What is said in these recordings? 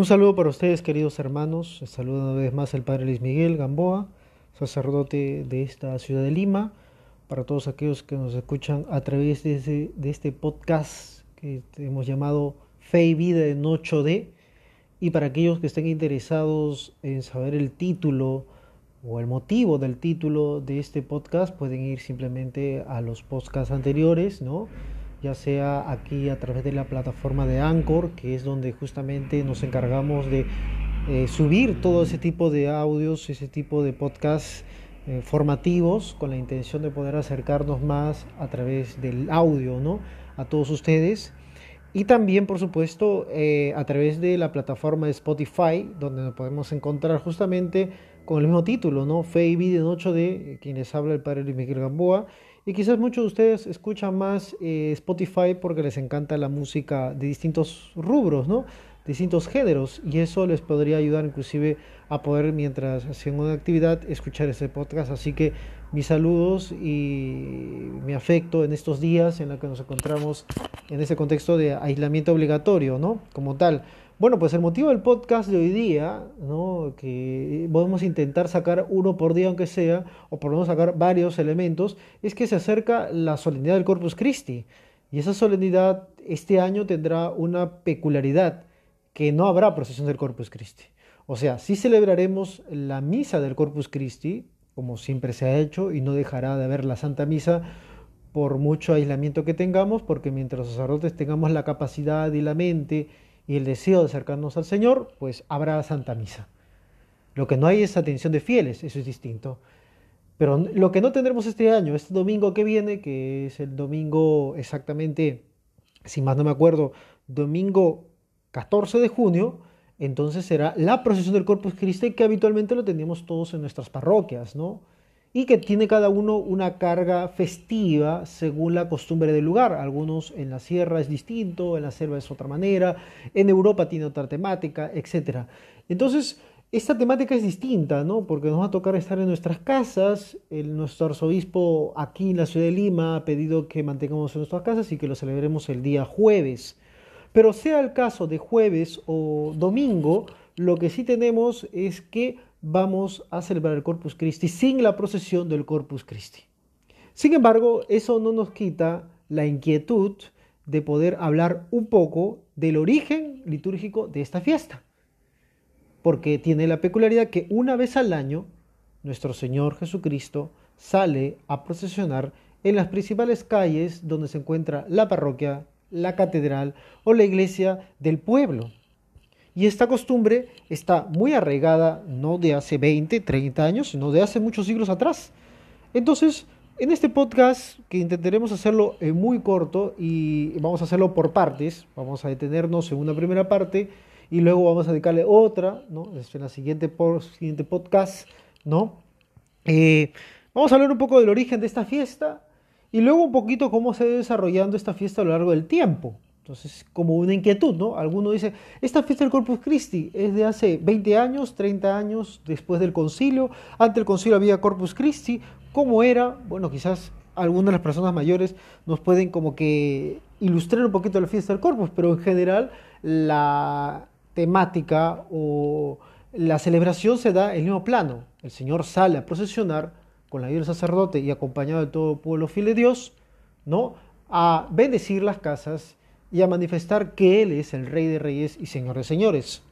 Un saludo para ustedes, queridos hermanos. Saludo una vez más al Padre Luis Miguel Gamboa, sacerdote de esta ciudad de Lima. Para todos aquellos que nos escuchan a través de, este podcast que hemos llamado Fe y Vida en 8D. Y para aquellos que estén interesados en saber el título o el motivo del título de este podcast, pueden ir simplemente a los podcasts anteriores, ¿no? Ya sea aquí a través de la plataforma de Anchor, que es donde justamente nos encargamos de eh, subir todo ese tipo de audios, ese tipo de podcasts eh, formativos, con la intención de poder acercarnos más a través del audio, ¿no? A todos ustedes. Y también, por supuesto, eh, a través de la plataforma de Spotify, donde nos podemos encontrar justamente con el mismo título, ¿no? Fe y Vida en 8D, quienes habla el padre Luis Miguel Gamboa. Y quizás muchos de ustedes escuchan más eh, Spotify porque les encanta la música de distintos rubros, ¿no? distintos géneros. Y eso les podría ayudar inclusive a poder mientras hacen una actividad escuchar ese podcast. Así que mis saludos y mi afecto en estos días en los que nos encontramos en ese contexto de aislamiento obligatorio no como tal bueno, pues el motivo del podcast de hoy día, ¿no? que podemos intentar sacar uno por día aunque sea, o por menos sacar varios elementos, es que se acerca la solemnidad del Corpus Christi. Y esa solemnidad este año tendrá una peculiaridad, que no habrá procesión del Corpus Christi. O sea, sí celebraremos la misa del Corpus Christi, como siempre se ha hecho, y no dejará de haber la Santa Misa por mucho aislamiento que tengamos, porque mientras los sacerdotes tengamos la capacidad y la mente, y el deseo de acercarnos al Señor, pues habrá Santa Misa. Lo que no hay es atención de fieles, eso es distinto. Pero lo que no tendremos este año, este domingo que viene, que es el domingo exactamente, si más no me acuerdo, domingo 14 de junio, entonces será la procesión del Corpus Christi que habitualmente lo tenemos todos en nuestras parroquias, ¿no? Y que tiene cada uno una carga festiva según la costumbre del lugar. Algunos en la sierra es distinto, en la selva es otra manera, en Europa tiene otra temática, etc. Entonces, esta temática es distinta, ¿no? Porque nos va a tocar estar en nuestras casas. El, nuestro arzobispo aquí en la ciudad de Lima ha pedido que mantengamos en nuestras casas y que lo celebremos el día jueves. Pero sea el caso de jueves o domingo, lo que sí tenemos es que vamos a celebrar el Corpus Christi sin la procesión del Corpus Christi. Sin embargo, eso no nos quita la inquietud de poder hablar un poco del origen litúrgico de esta fiesta, porque tiene la peculiaridad que una vez al año nuestro Señor Jesucristo sale a procesionar en las principales calles donde se encuentra la parroquia, la catedral o la iglesia del pueblo. Y esta costumbre está muy arraigada no de hace 20, 30 años, sino de hace muchos siglos atrás. Entonces, en este podcast, que intentaremos hacerlo muy corto y vamos a hacerlo por partes, vamos a detenernos en una primera parte y luego vamos a dedicarle otra, ¿no? Este, en la siguiente, por, siguiente podcast, ¿no? Eh, vamos a hablar un poco del origen de esta fiesta y luego un poquito cómo se ha ido desarrollando esta fiesta a lo largo del tiempo. Entonces, como una inquietud, ¿no? Alguno dice, esta fiesta del Corpus Christi es de hace 20 años, 30 años después del concilio, antes del concilio había Corpus Christi, ¿cómo era? Bueno, quizás algunas de las personas mayores nos pueden como que ilustrar un poquito la fiesta del Corpus, pero en general la temática o la celebración se da en el mismo plano. El Señor sale a procesionar con la ayuda del sacerdote y acompañado de todo el pueblo fiel de Dios, ¿no? A bendecir las casas y a manifestar que Él es el Rey de Reyes y Señor de Señores.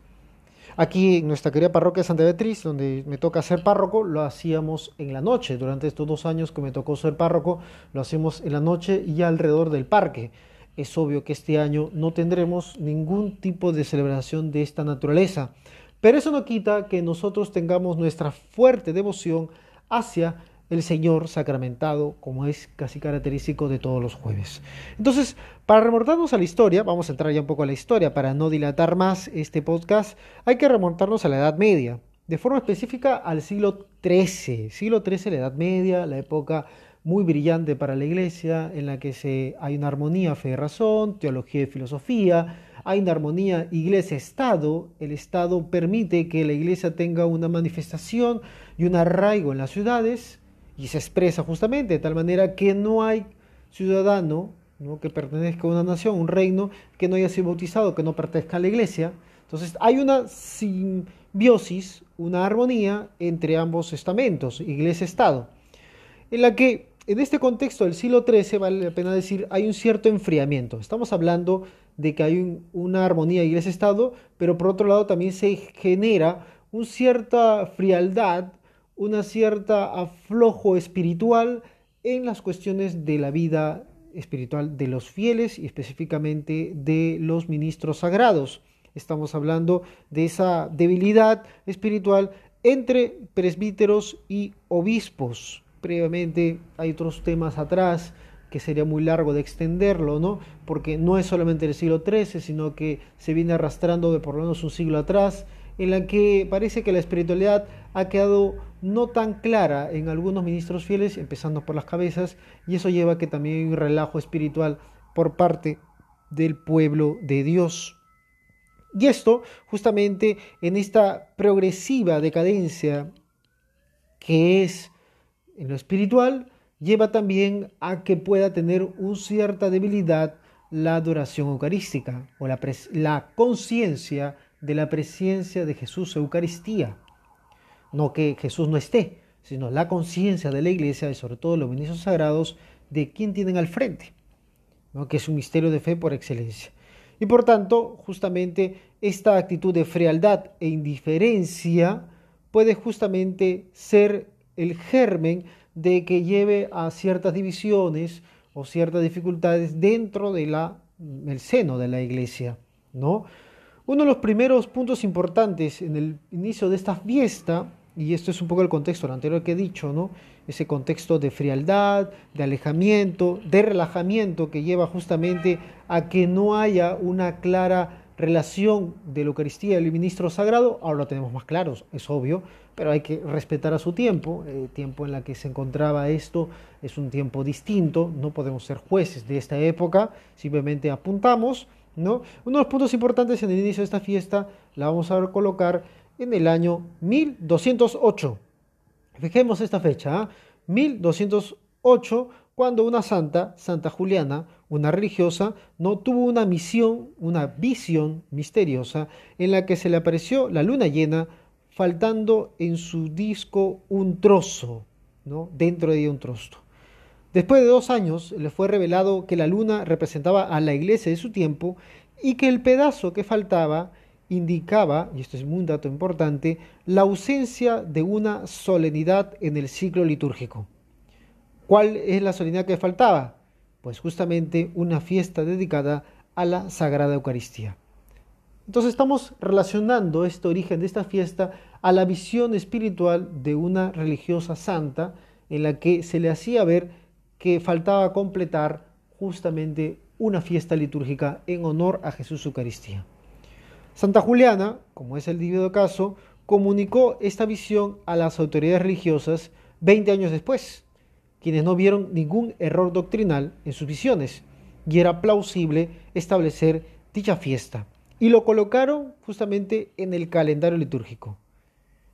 Aquí nuestra querida parroquia Santa Beatriz, donde me toca ser párroco, lo hacíamos en la noche. Durante estos dos años que me tocó ser párroco, lo hacemos en la noche y alrededor del parque. Es obvio que este año no tendremos ningún tipo de celebración de esta naturaleza, pero eso no quita que nosotros tengamos nuestra fuerte devoción hacia el Señor sacramentado, como es casi característico de todos los jueves. Entonces, para remontarnos a la historia, vamos a entrar ya un poco a la historia, para no dilatar más este podcast, hay que remontarnos a la Edad Media, de forma específica al siglo XIII. Siglo XIII, la Edad Media, la época muy brillante para la Iglesia, en la que se, hay una armonía fe y razón, teología y filosofía, hay una armonía iglesia-estado, el Estado permite que la Iglesia tenga una manifestación y un arraigo en las ciudades, y se expresa justamente de tal manera que no hay ciudadano ¿no? que pertenezca a una nación, un reino, que no haya sido bautizado, que no pertenezca a la iglesia, Entonces hay una simbiosis, una armonía entre ambos estamentos, iglesia-estado, en la que en este contexto del siglo XIII, vale la pena decir, hay un cierto enfriamiento. Estamos hablando de que hay una armonía iglesia-estado, pero por otro lado también se genera una cierta frialdad, una cierta aflojo espiritual en las cuestiones de la vida espiritual de los fieles y específicamente de los ministros sagrados. Estamos hablando de esa debilidad espiritual entre presbíteros y obispos. Previamente hay otros temas atrás que sería muy largo de extenderlo, ¿no? Porque no es solamente el siglo XIII, sino que se viene arrastrando de por lo menos un siglo atrás, en la que parece que la espiritualidad ha quedado no tan clara en algunos ministros fieles, empezando por las cabezas, y eso lleva a que también hay un relajo espiritual por parte del pueblo de Dios. Y esto, justamente en esta progresiva decadencia que es en lo espiritual, lleva también a que pueda tener una cierta debilidad la adoración eucarística o la, la conciencia de la presencia de Jesús Eucaristía. No que Jesús no esté, sino la conciencia de la iglesia y sobre todo los ministros sagrados de quién tienen al frente, ¿no? que es un misterio de fe por excelencia. Y por tanto, justamente esta actitud de frialdad e indiferencia puede justamente ser el germen de que lleve a ciertas divisiones o ciertas dificultades dentro del seno de la iglesia, ¿no? Uno de los primeros puntos importantes en el inicio de esta fiesta, y esto es un poco el contexto anterior que he dicho, ¿no? Ese contexto de frialdad, de alejamiento, de relajamiento que lleva justamente a que no haya una clara relación de la Eucaristía y el ministro sagrado, ahora lo tenemos más claro, es obvio, pero hay que respetar a su tiempo, el tiempo en la que se encontraba esto es un tiempo distinto, no podemos ser jueces de esta época, simplemente apuntamos uno de los puntos importantes en el inicio de esta fiesta la vamos a colocar en el año 1208. Fijemos esta fecha, 1208, ¿ah? cuando una santa, Santa Juliana, una religiosa, no tuvo una misión, una visión misteriosa en la que se le apareció la luna llena faltando en su disco un trozo, ¿no? dentro de un trozo. Después de dos años le fue revelado que la luna representaba a la iglesia de su tiempo y que el pedazo que faltaba indicaba, y esto es un dato importante, la ausencia de una solemnidad en el ciclo litúrgico. ¿Cuál es la solemnidad que faltaba? Pues justamente una fiesta dedicada a la Sagrada Eucaristía. Entonces estamos relacionando este origen de esta fiesta a la visión espiritual de una religiosa santa en la que se le hacía ver que faltaba completar justamente una fiesta litúrgica en honor a Jesús Eucaristía. Santa Juliana, como es el debido caso, comunicó esta visión a las autoridades religiosas 20 años después, quienes no vieron ningún error doctrinal en sus visiones, y era plausible establecer dicha fiesta, y lo colocaron justamente en el calendario litúrgico.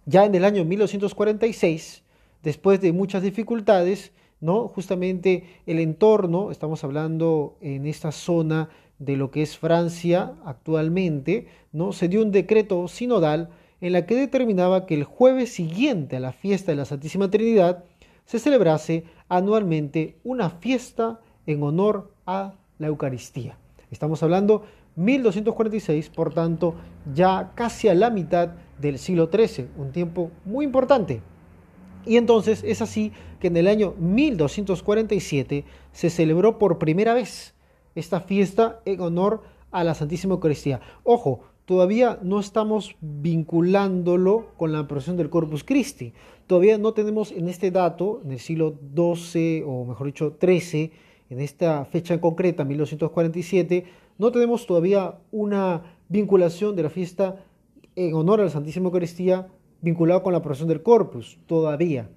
Ya en el año 1946, después de muchas dificultades, ¿no? Justamente el entorno, estamos hablando en esta zona de lo que es Francia actualmente, ¿no? Se dio un decreto sinodal en la que determinaba que el jueves siguiente a la fiesta de la Santísima Trinidad se celebrase anualmente una fiesta en honor a la Eucaristía. Estamos hablando 1246, por tanto, ya casi a la mitad del siglo XIII, un tiempo muy importante. Y entonces es así que en el año 1247 se celebró por primera vez esta fiesta en honor a la Santísima Eucaristía. Ojo, todavía no estamos vinculándolo con la procesión del Corpus Christi. Todavía no tenemos en este dato, en el siglo XII o mejor dicho XIII, en esta fecha en concreta, 1247, no tenemos todavía una vinculación de la fiesta en honor a la Santísima Eucaristía vinculado con la procesión del Corpus, todavía.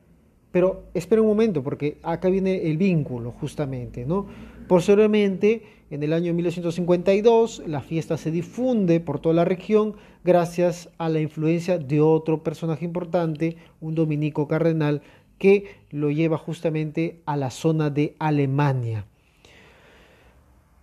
Pero espera un momento, porque acá viene el vínculo, justamente, ¿no? Posteriormente, en el año 1952, la fiesta se difunde por toda la región gracias a la influencia de otro personaje importante, un dominico cardenal, que lo lleva justamente a la zona de Alemania.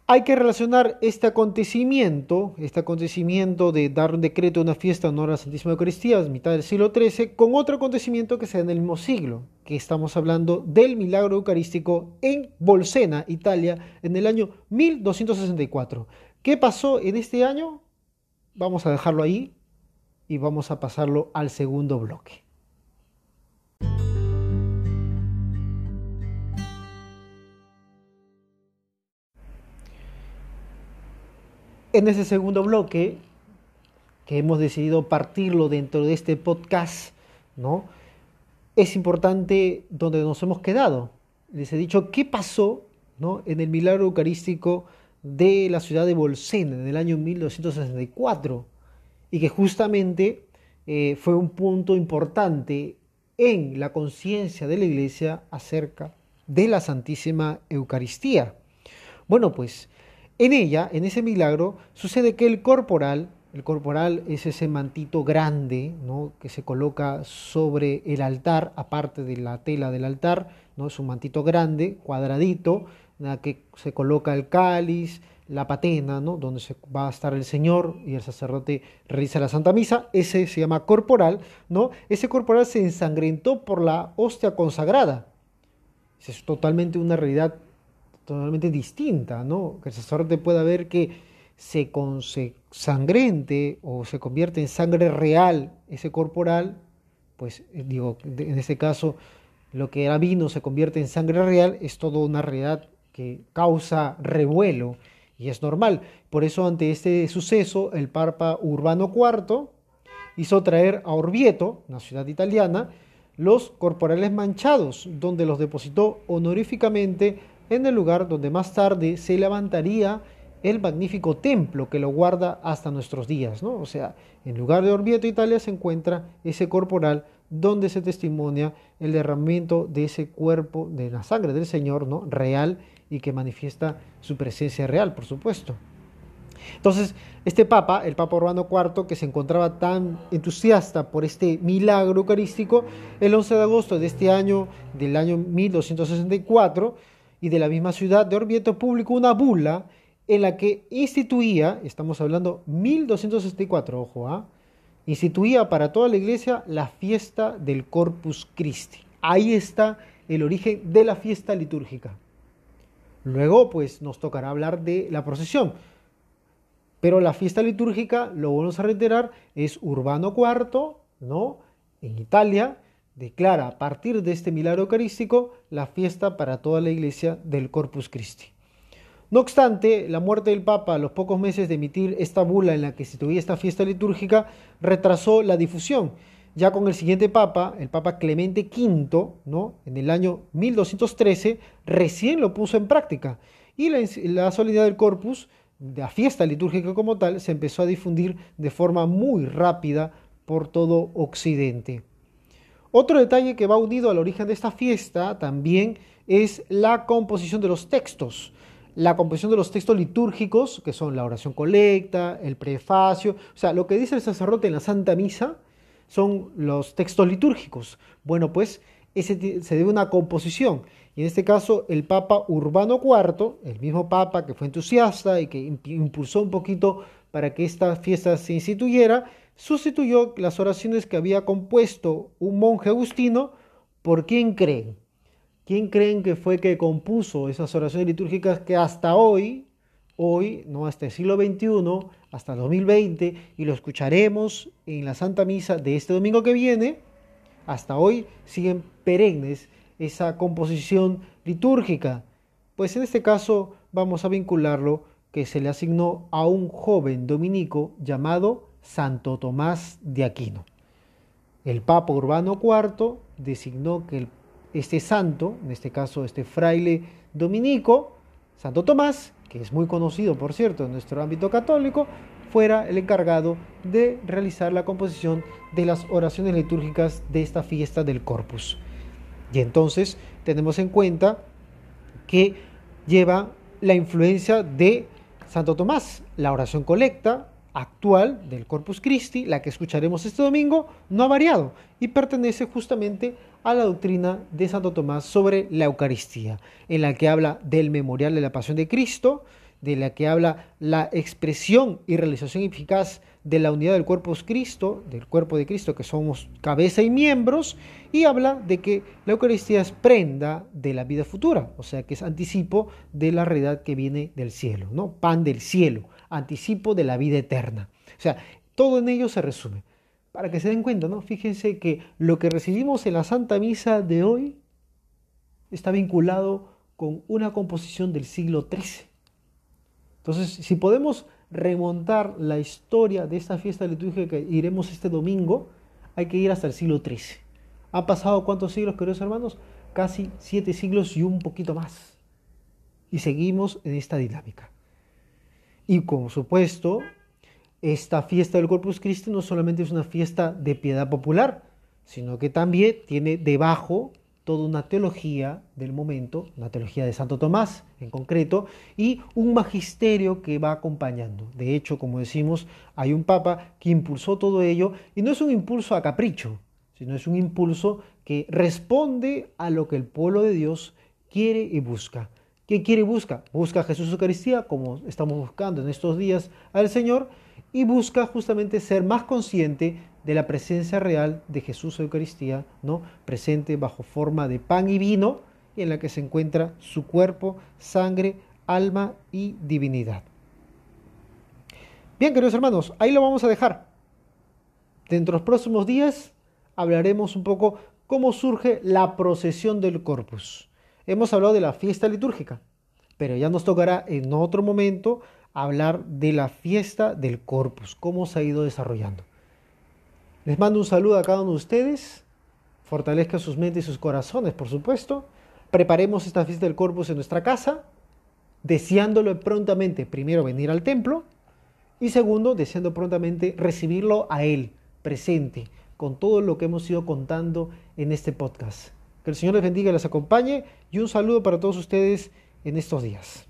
Hay que relacionar este acontecimiento, este acontecimiento de dar un decreto de una fiesta en honor a la Santísima Eucaristía, mitad del siglo XIII, con otro acontecimiento que se da en el mismo siglo, que estamos hablando del milagro eucarístico en Bolsena, Italia, en el año 1264. ¿Qué pasó en este año? Vamos a dejarlo ahí y vamos a pasarlo al segundo bloque. En ese segundo bloque, que hemos decidido partirlo dentro de este podcast, ¿no? Es importante donde nos hemos quedado. Les he dicho qué pasó ¿no? en el milagro eucarístico de la ciudad de Bolsena en el año 1264 y que justamente eh, fue un punto importante en la conciencia de la iglesia acerca de la Santísima Eucaristía. Bueno, pues en ella, en ese milagro, sucede que el corporal, el corporal es ese mantito grande ¿no? que se coloca sobre el altar, aparte de la tela del altar, ¿no? es un mantito grande, cuadradito, en la que se coloca el cáliz, la patena, ¿no? donde se va a estar el Señor y el sacerdote realiza la Santa Misa, ese se llama corporal, ¿no? Ese corporal se ensangrentó por la hostia consagrada. Es totalmente una realidad totalmente distinta, ¿no? Que el sacerdote pueda ver que se, sangrente o se convierte en sangre real ese corporal, pues eh, digo, en este caso lo que era vino se convierte en sangre real, es toda una realidad que causa revuelo y es normal. Por eso ante este suceso el Papa Urbano IV hizo traer a Orvieto, una ciudad italiana, los corporales manchados, donde los depositó honoríficamente en el lugar donde más tarde se levantaría el magnífico templo que lo guarda hasta nuestros días, ¿no? O sea, en lugar de Orvieto, Italia, se encuentra ese corporal donde se testimonia el derramamiento de ese cuerpo, de la sangre del Señor, ¿no? Real y que manifiesta su presencia real, por supuesto. Entonces, este Papa, el Papa Urbano IV, que se encontraba tan entusiasta por este milagro eucarístico, el 11 de agosto de este año, del año 1264, y de la misma ciudad de Orvieto publicó una bula en la que instituía, estamos hablando 1264, ojo, ¿ah? instituía para toda la iglesia la fiesta del Corpus Christi. Ahí está el origen de la fiesta litúrgica. Luego, pues nos tocará hablar de la procesión. Pero la fiesta litúrgica, lo vamos a reiterar, es Urbano IV, ¿no? En Italia, declara a partir de este milagro eucarístico la fiesta para toda la iglesia del Corpus Christi. No obstante, la muerte del Papa a los pocos meses de emitir esta bula en la que se tuviera esta fiesta litúrgica retrasó la difusión. Ya con el siguiente Papa, el Papa Clemente V, ¿no? en el año 1213, recién lo puso en práctica. Y la, la solemnidad del Corpus, la fiesta litúrgica como tal, se empezó a difundir de forma muy rápida por todo Occidente. Otro detalle que va unido al origen de esta fiesta también es la composición de los textos. La composición de los textos litúrgicos, que son la oración colecta, el prefacio, o sea, lo que dice el sacerdote en la Santa Misa son los textos litúrgicos. Bueno, pues ese se debe a una composición. Y en este caso, el Papa Urbano IV, el mismo Papa que fue entusiasta y que impulsó un poquito para que esta fiesta se instituyera, sustituyó las oraciones que había compuesto un monje agustino por quién creen. ¿Quién creen que fue que compuso esas oraciones litúrgicas que hasta hoy, hoy, no hasta el siglo XXI, hasta 2020, y lo escucharemos en la Santa Misa de este domingo que viene, hasta hoy siguen perennes esa composición litúrgica? Pues en este caso vamos a vincularlo que se le asignó a un joven dominico llamado Santo Tomás de Aquino. El Papa Urbano IV designó que este santo, en este caso este fraile dominico, Santo Tomás, que es muy conocido por cierto en nuestro ámbito católico, fuera el encargado de realizar la composición de las oraciones litúrgicas de esta fiesta del Corpus. Y entonces tenemos en cuenta que lleva la influencia de Santo Tomás, la oración colecta, actual del Corpus Christi, la que escucharemos este domingo, no ha variado y pertenece justamente a la doctrina de Santo Tomás sobre la Eucaristía, en la que habla del memorial de la pasión de Cristo, de la que habla la expresión y realización eficaz de la unidad del cuerpo de Cristo, del cuerpo de Cristo, que somos cabeza y miembros, y habla de que la Eucaristía es prenda de la vida futura, o sea que es anticipo de la realidad que viene del cielo, ¿no? Pan del cielo, anticipo de la vida eterna. O sea, todo en ello se resume. Para que se den cuenta, ¿no? Fíjense que lo que recibimos en la Santa Misa de hoy está vinculado con una composición del siglo XIII. Entonces, si podemos remontar la historia de esta fiesta litúrgica que iremos este domingo, hay que ir hasta el siglo XIII. ¿Han pasado cuántos siglos, queridos hermanos? Casi siete siglos y un poquito más. Y seguimos en esta dinámica. Y como supuesto, esta fiesta del Corpus Christi no solamente es una fiesta de piedad popular, sino que también tiene debajo toda una teología del momento, una teología de Santo Tomás en concreto, y un magisterio que va acompañando. De hecho, como decimos, hay un papa que impulsó todo ello, y no es un impulso a capricho, sino es un impulso que responde a lo que el pueblo de Dios quiere y busca. ¿Qué quiere y busca? Busca a Jesús Eucaristía, como estamos buscando en estos días al Señor, y busca justamente ser más consciente de la presencia real de Jesús Eucaristía, ¿no? presente bajo forma de pan y vino, y en la que se encuentra su cuerpo, sangre, alma y divinidad. Bien, queridos hermanos, ahí lo vamos a dejar. Dentro de los próximos días hablaremos un poco cómo surge la procesión del corpus. Hemos hablado de la fiesta litúrgica, pero ya nos tocará en otro momento hablar de la fiesta del corpus, cómo se ha ido desarrollando. Les mando un saludo a cada uno de ustedes. Fortalezca sus mentes y sus corazones, por supuesto. Preparemos esta fiesta del Corpus en nuestra casa, deseándolo prontamente, primero, venir al templo y segundo, deseando prontamente recibirlo a Él, presente, con todo lo que hemos ido contando en este podcast. Que el Señor les bendiga y les acompañe y un saludo para todos ustedes en estos días.